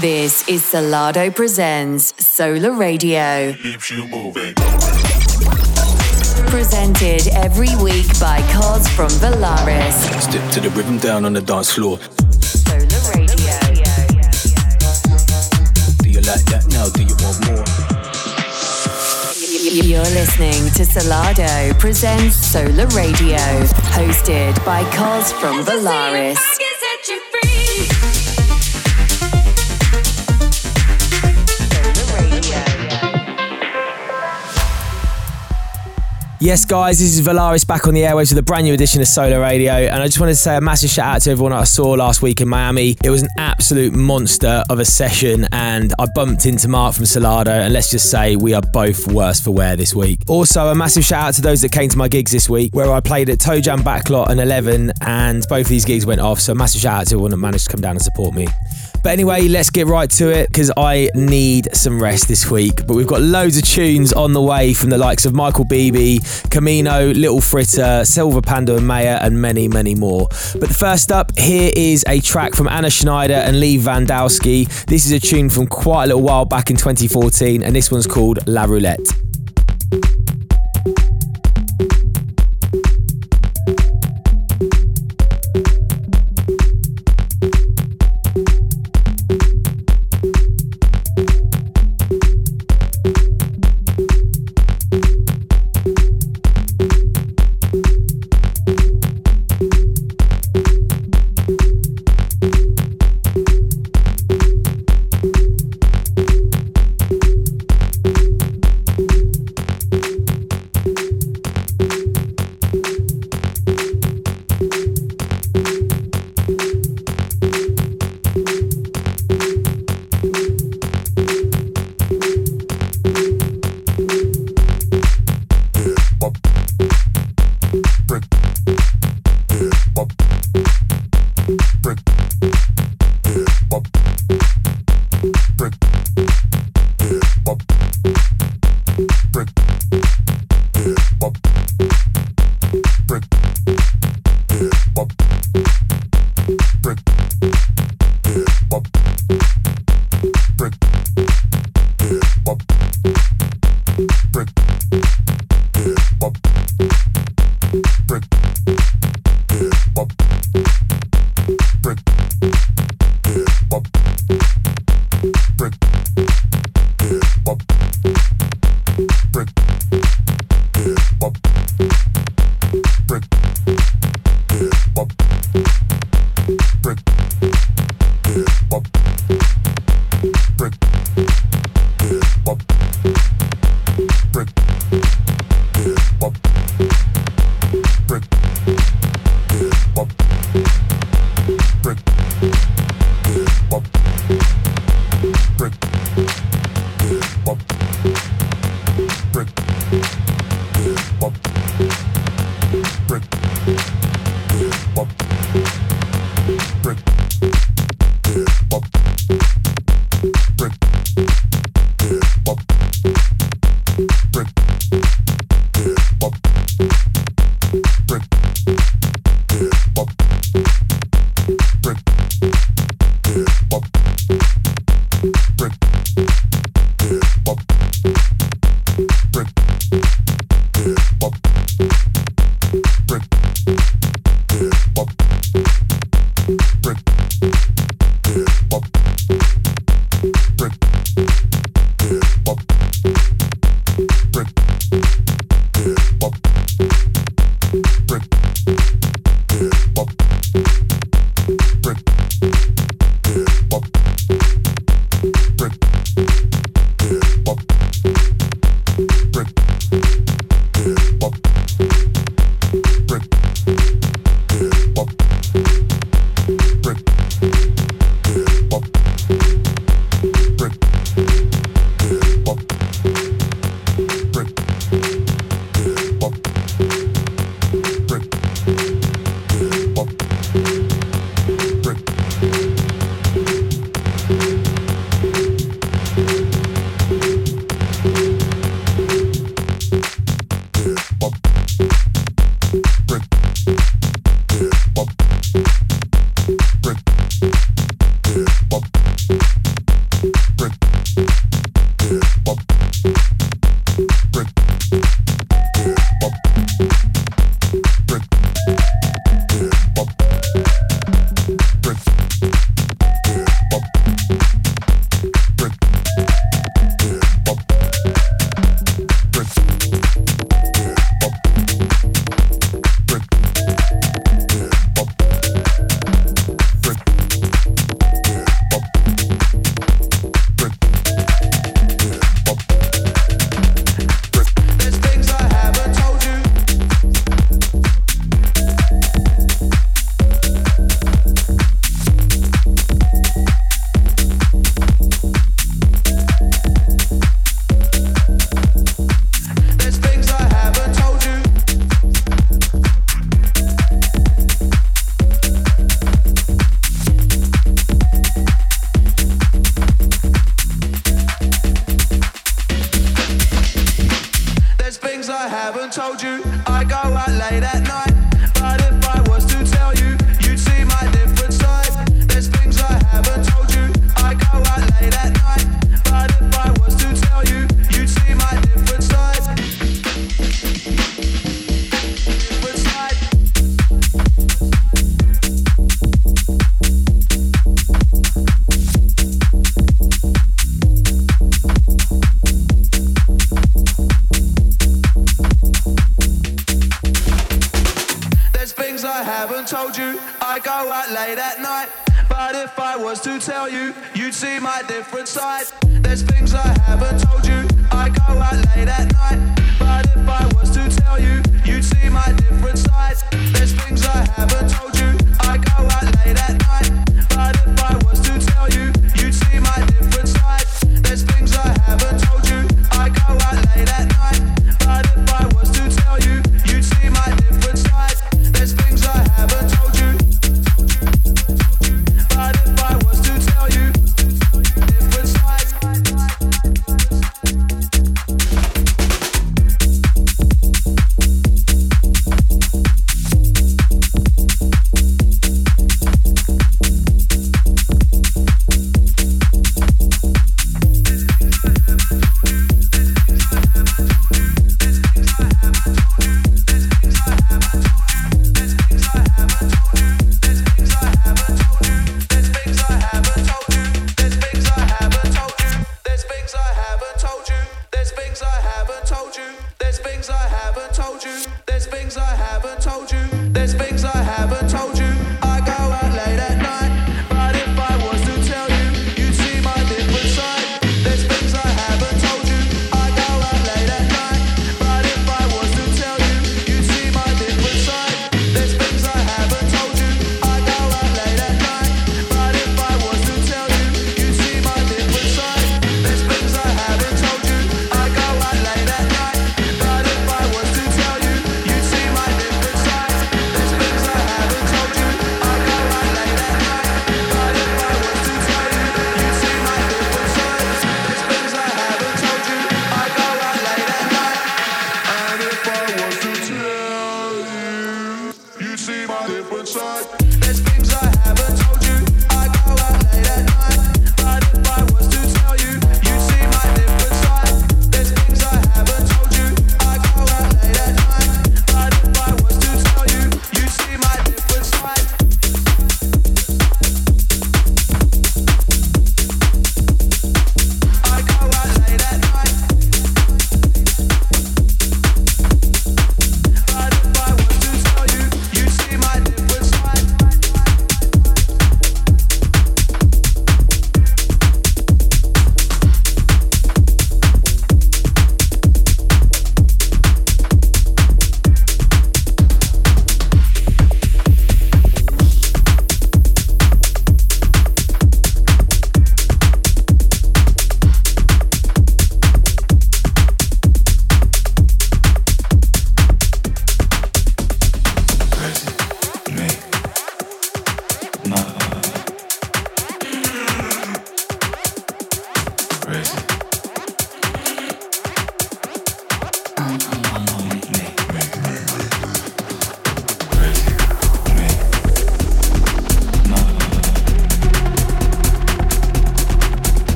This is Solardo Presents Sola Radio. Keeps you moving. Presented every week by Coz from Volaris. Step to the rhythm down on the dance floor. Sola Radio. Do you like that now? Do you want more? You're listening to Solardo Presents Sola Radio. Hosted by Coz from Volaris. Yes, guys, this is Volaris back on the airwaves with a brand new edition of Sola Radio. And I just wanted to say a massive shout out to everyone I saw last week in Miami. It was an absolute monster of a session, and I bumped into Mark from Solardo. And let's just say we are both worse for wear this week. Also, a massive shout out to those that came to my gigs this week, where I played at Toe Jam Backlot and 11, and both these gigs went off. So, massive shout out to everyone that managed to come down and support me. But anyway, let's get right to it because I need some rest this week. But we've got loads of tunes on the way from the likes of Michael Bibi, Kamino, Little Fritter, Silver Panda and Meyer, and many, many more. But first up, here is a track from Anja Schneider and Lee Van Dowski. This is a tune from quite a little while back in 2014, and this one's called La Roulette.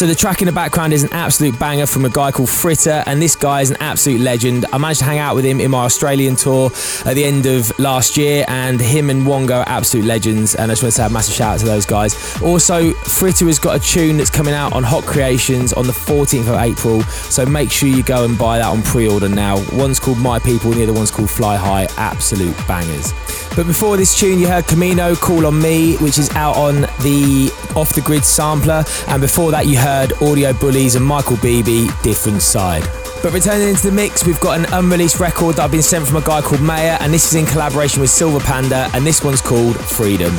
So the track in the background is an absolute banger from a guy called Fritter, and this guy is an absolute legend. I managed to hang out with him in my Australian tour at the end of last year, and him and Wongo are absolute legends. And I just want to say a massive shout out to those guys. Also, Fritter has got a tune that's coming out on Hot Creations on the 14th of April, so make sure you go and buy that on pre-order now. One's called My People, and the other one's called Fly High. Absolute bangers. But before this tune, you heard Kamino Call on Me, which is out on the Off the Grid sampler. And before that, you heard Audio Bullys and Michael Bibi, Different Side. But returning into the mix, we've got an unreleased record that I've been sent from a guy called Meyer, and this is in collaboration with Silver Panda, and this one's called Freedom.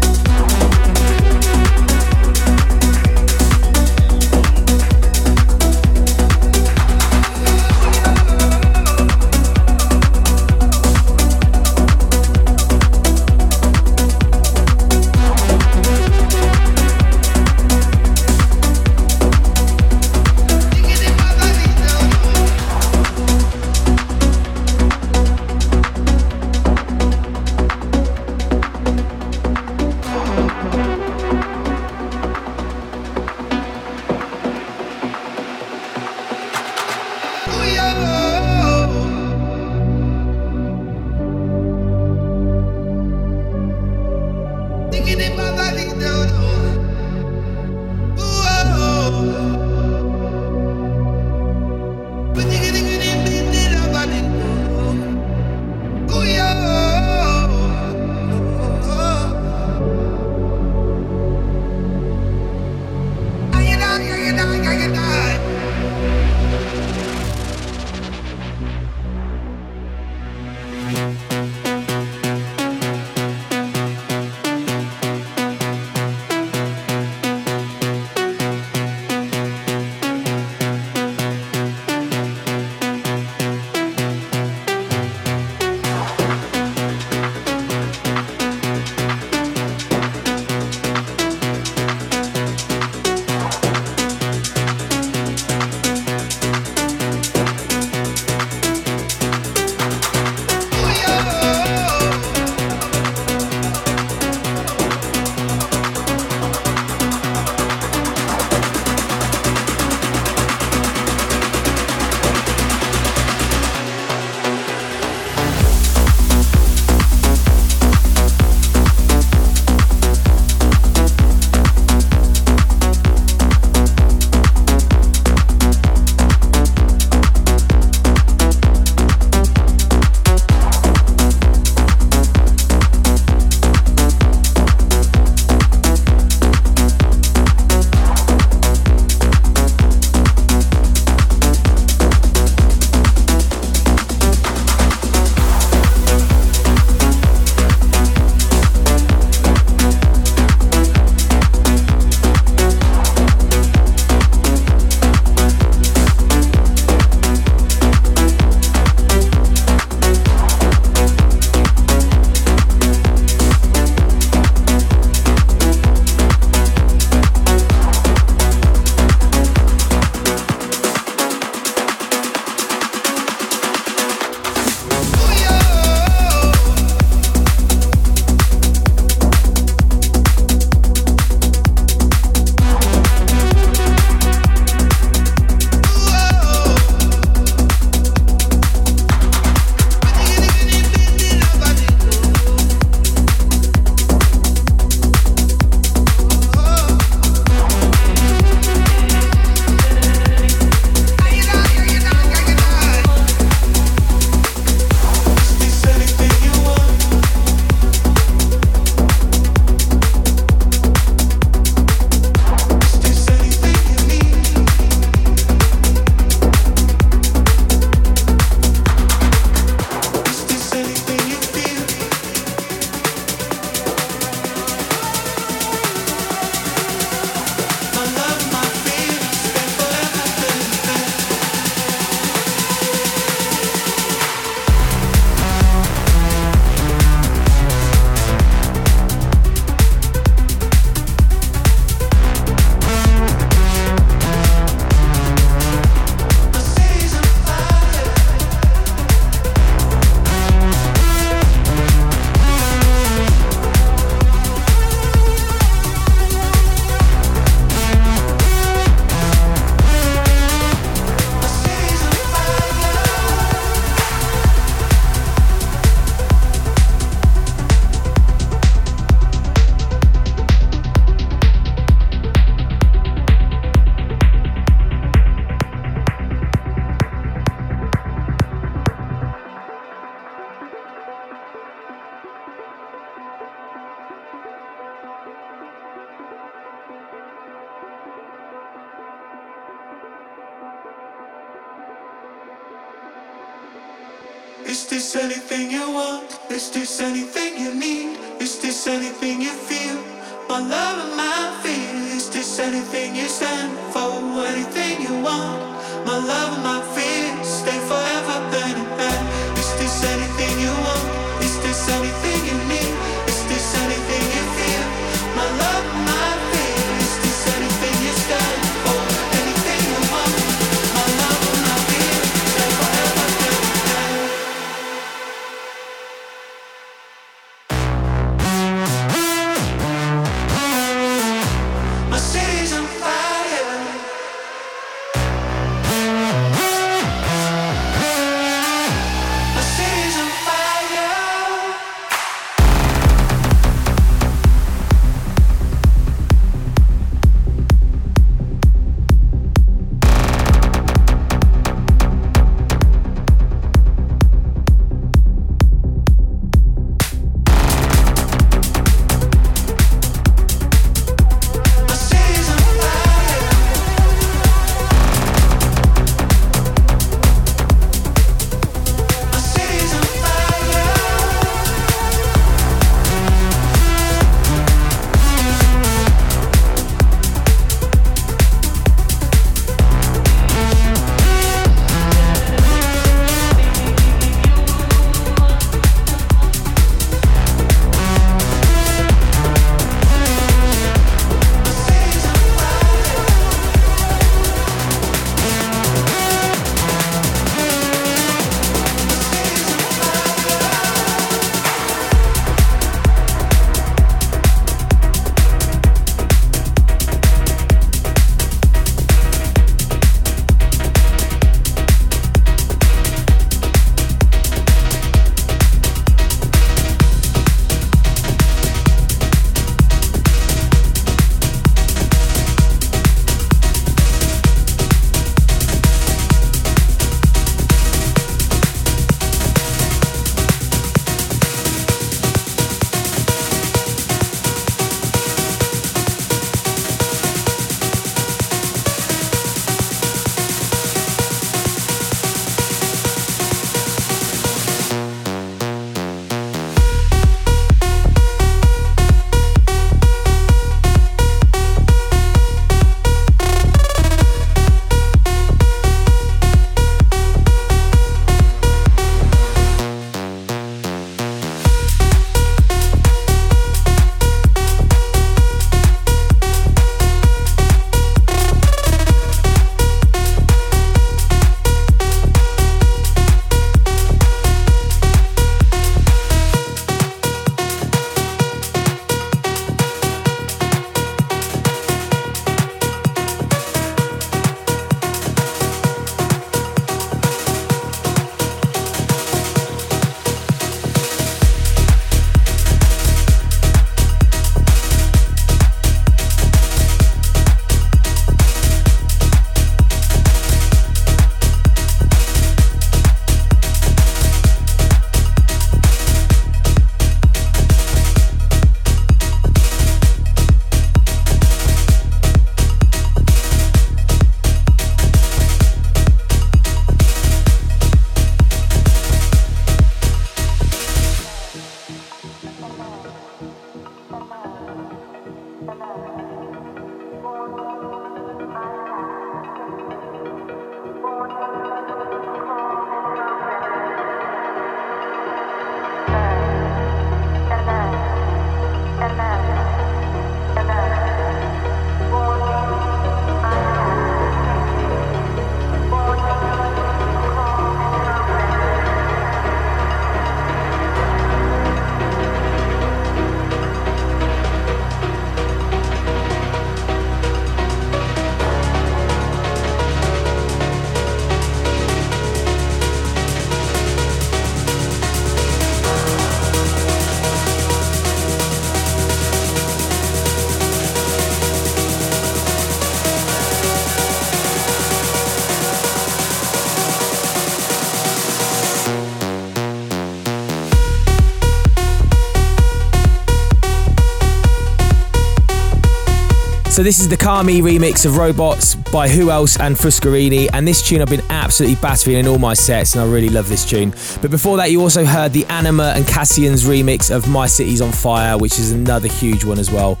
So this is the CARMEE remix of Robots by Who Else and Fuscarini, and this tune I've been absolutely battering in all my sets, and I really love this tune. But before that, you also heard the Anyma and Cassian's remix of My City's on Fire, which is another huge one as well.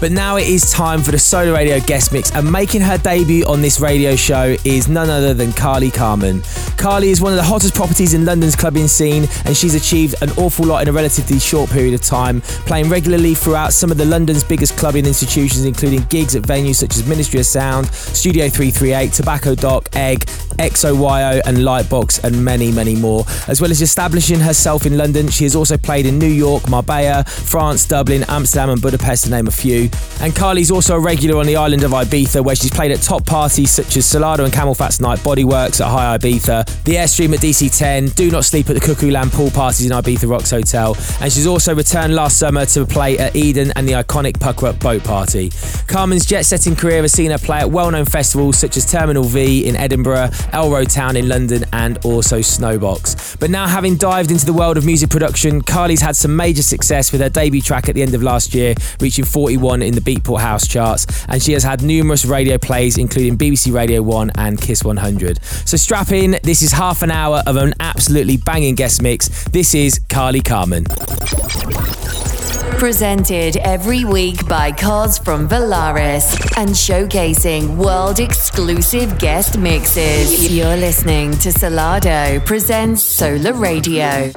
But now it is time for the Sola Radio guest mix, and making her debut on this radio show is none other than Carly Carmen. Carly is one of the hottest properties in London's clubbing scene, and she's achieved an awful lot in a relatively short period of time, playing regularly throughout some of the London's biggest clubbing institutions, including gigs at venues such as Ministry of Sound, Studio 338, Tobacco Dock, Egg, XOYO, and Lightbox, and many, many more. As well as establishing herself in London, she has also played in New York, Marbella, France, Dublin, Amsterdam, and Budapest, to name a few. And Carly's also a regular on the island of Ibiza, where she's played at top parties such as Solardo and CamelPhat's Night Bodyworks at Hï Ibiza, the Airstream at DC10, Do Not Sleep at the Cuckoo Land pool parties in Ibiza Rocks Hotel, and she's also returned last summer to play at Eden and the iconic Pucker Up Boat Party. Carmen's jet setting career has seen her play at well known festivals such as Terminal V in Edinburgh, Elrow Town in London, and also Snowbox. But now, having dived into the world of music production, Carly's had some major success with her debut track at the end of last year, reaching 41 in the Beatport House charts, and she has had numerous radio plays, including BBC Radio 1 and Kiss 100. So strap in, this is half an hour of an absolutely banging guest mix. This is Carly Carmen. Presented every week by Coz from Volaris and showcasing world exclusive guest mixes. You're listening to Solardo presents Sola Radio.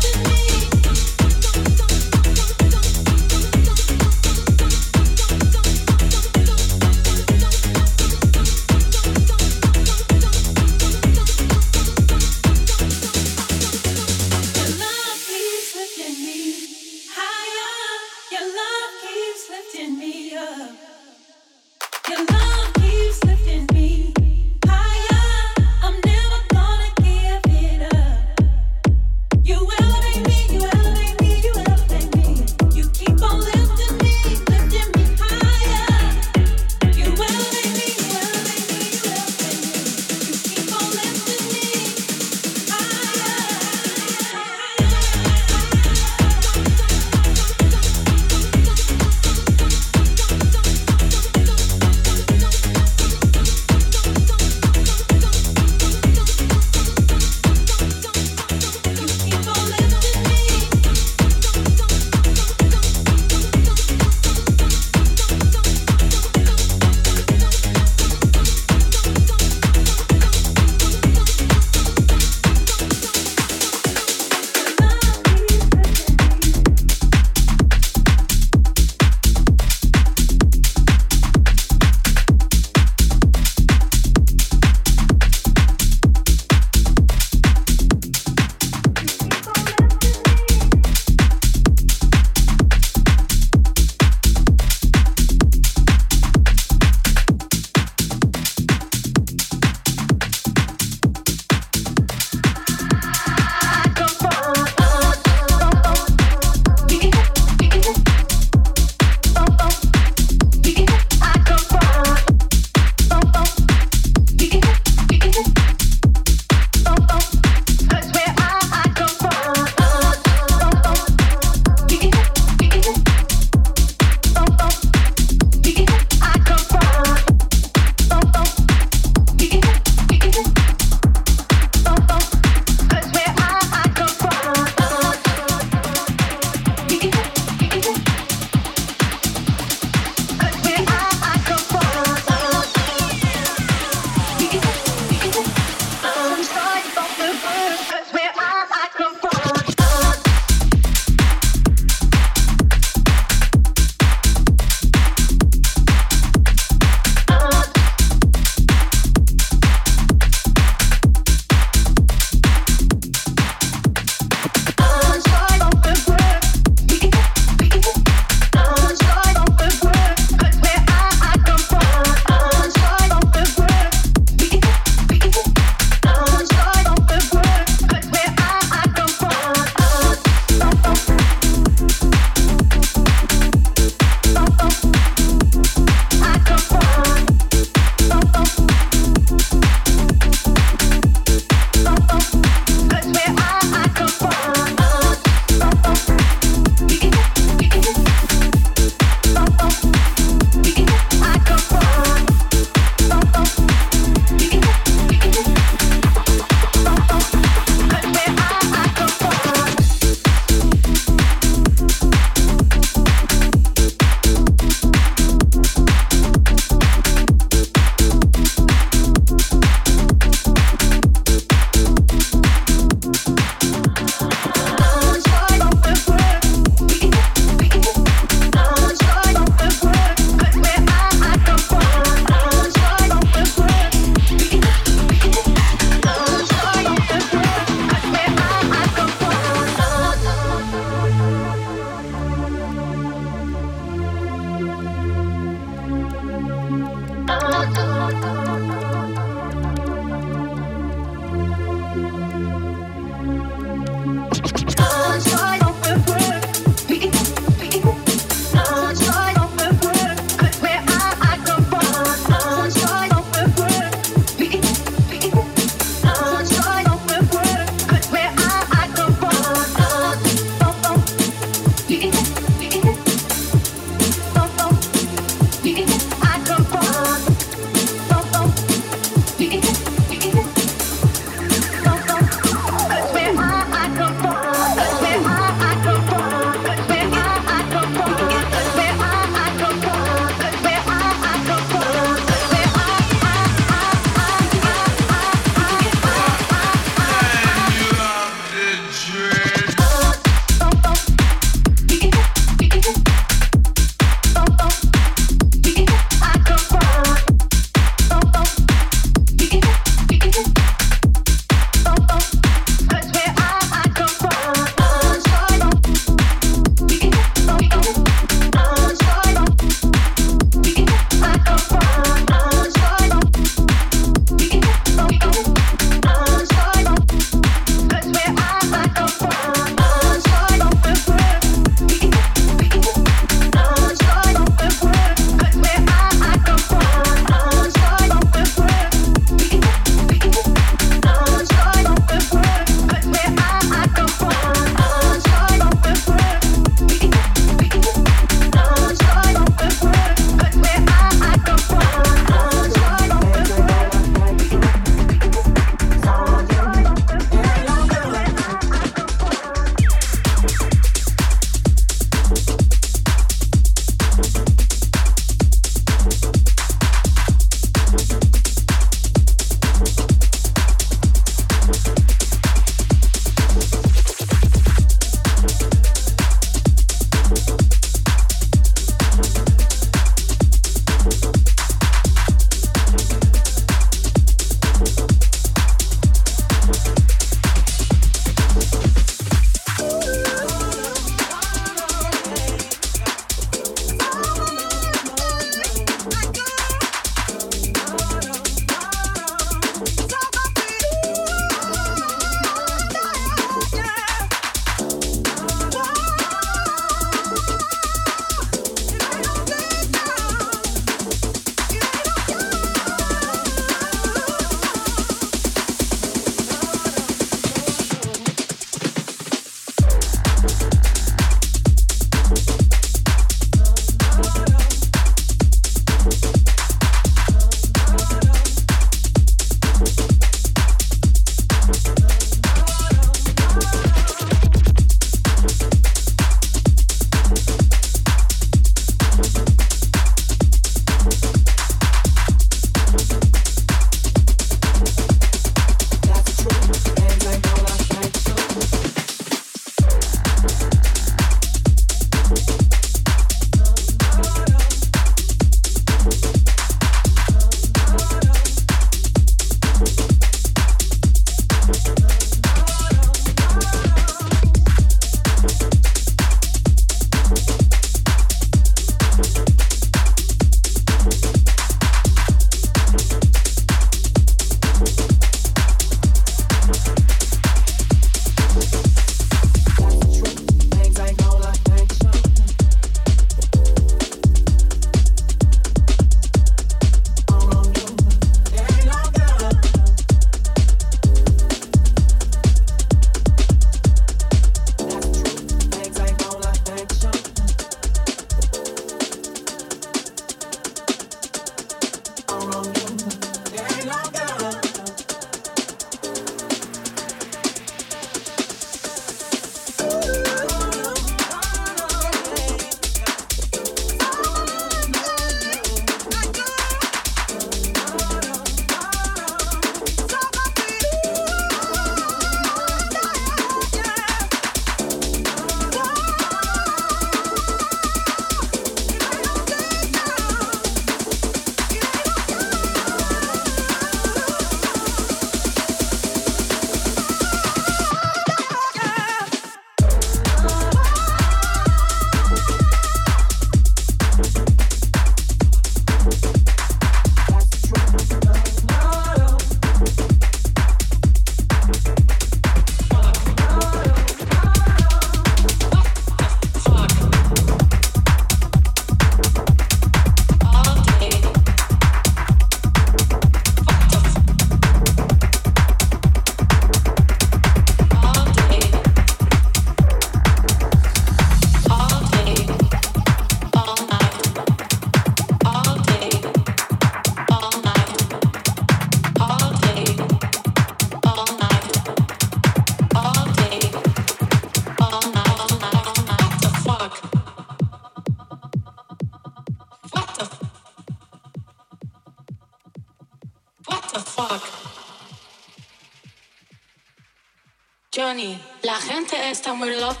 summer love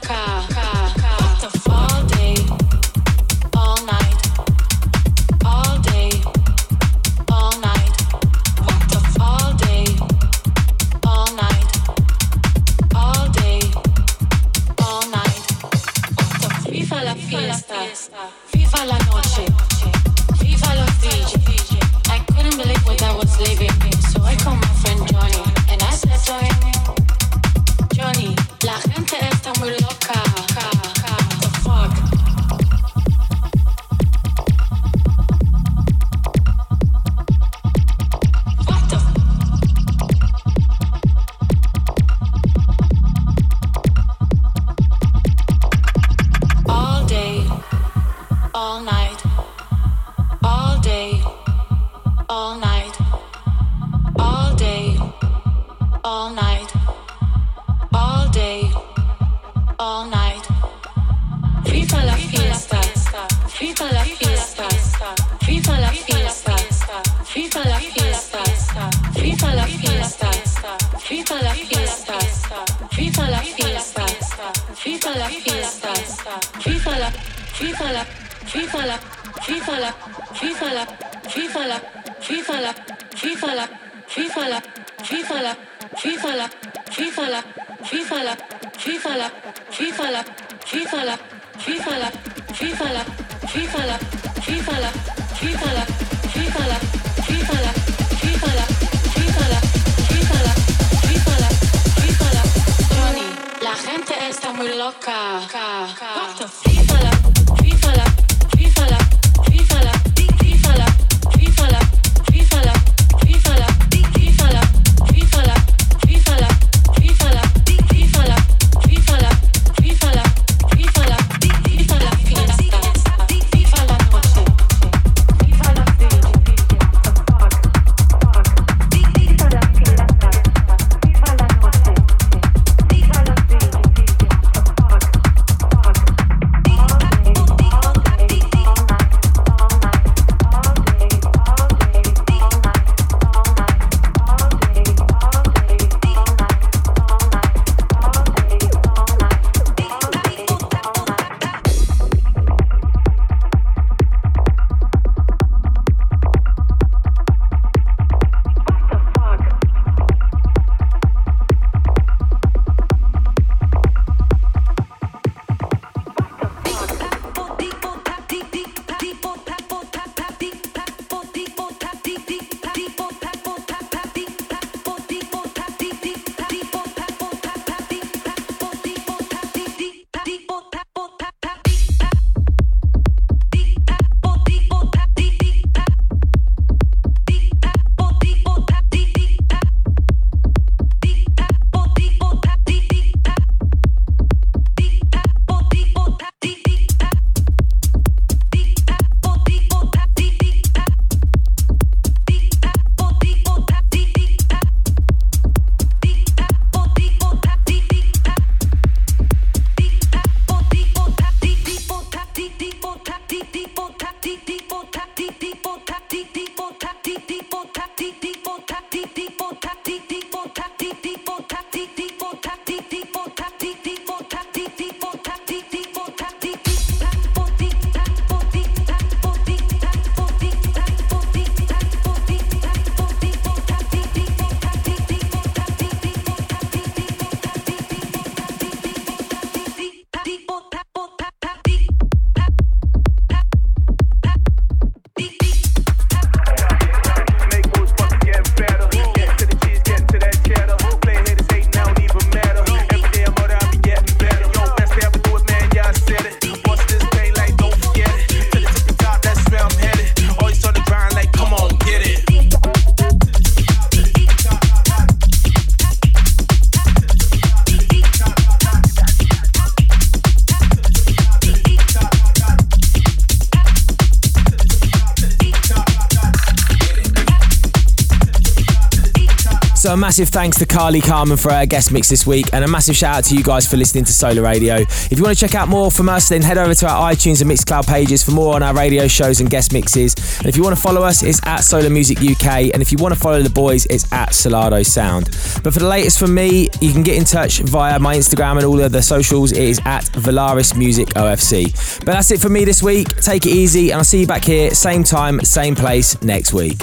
So a massive thanks to Carly Carmen for her guest mix this week, and a massive shout out to you guys for listening to Sola Radio. If you want to check out more from us, then head over to our iTunes and Mixcloud pages for more on our radio shows and guest mixes. And if you want to follow us, it's at Sola Music UK, and if you want to follow the boys, it's at Solardo Sound. But for the latest from me, you can get in touch via my Instagram and all of the socials. It is at Volaris Music OFC. But that's it for me this week. Take it easy, and I'll see you back here, same time, same place next week.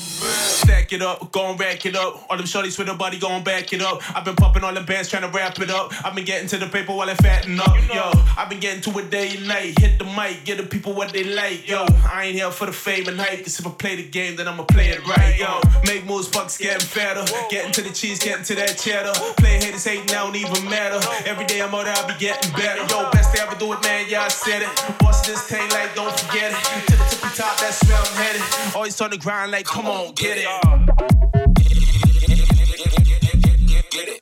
Stack it up, gon' rack it up. All them shorties with the body gon' back it up. I've been popping all the bands trying to wrap it up. I've been getting to the paper while I fatten up. Yo, I've been getting to it day and night. Hit the mic, get the people what they like. Yo, I ain't here for the fame and hype. Cause if I play the game, then I'ma play it right. Yo, make moves, bucks getting fatter. Getting to the cheese, getting to that cheddar. Play haters hating, that don't even matter. Every day I'm out I be getting better. Yo, best thing I ever do it, man. Yeah, I said it. Boss this thing like, don't forget it. To the tippy top, that's where I'm headed. Always on the grind, like, come on, Get it.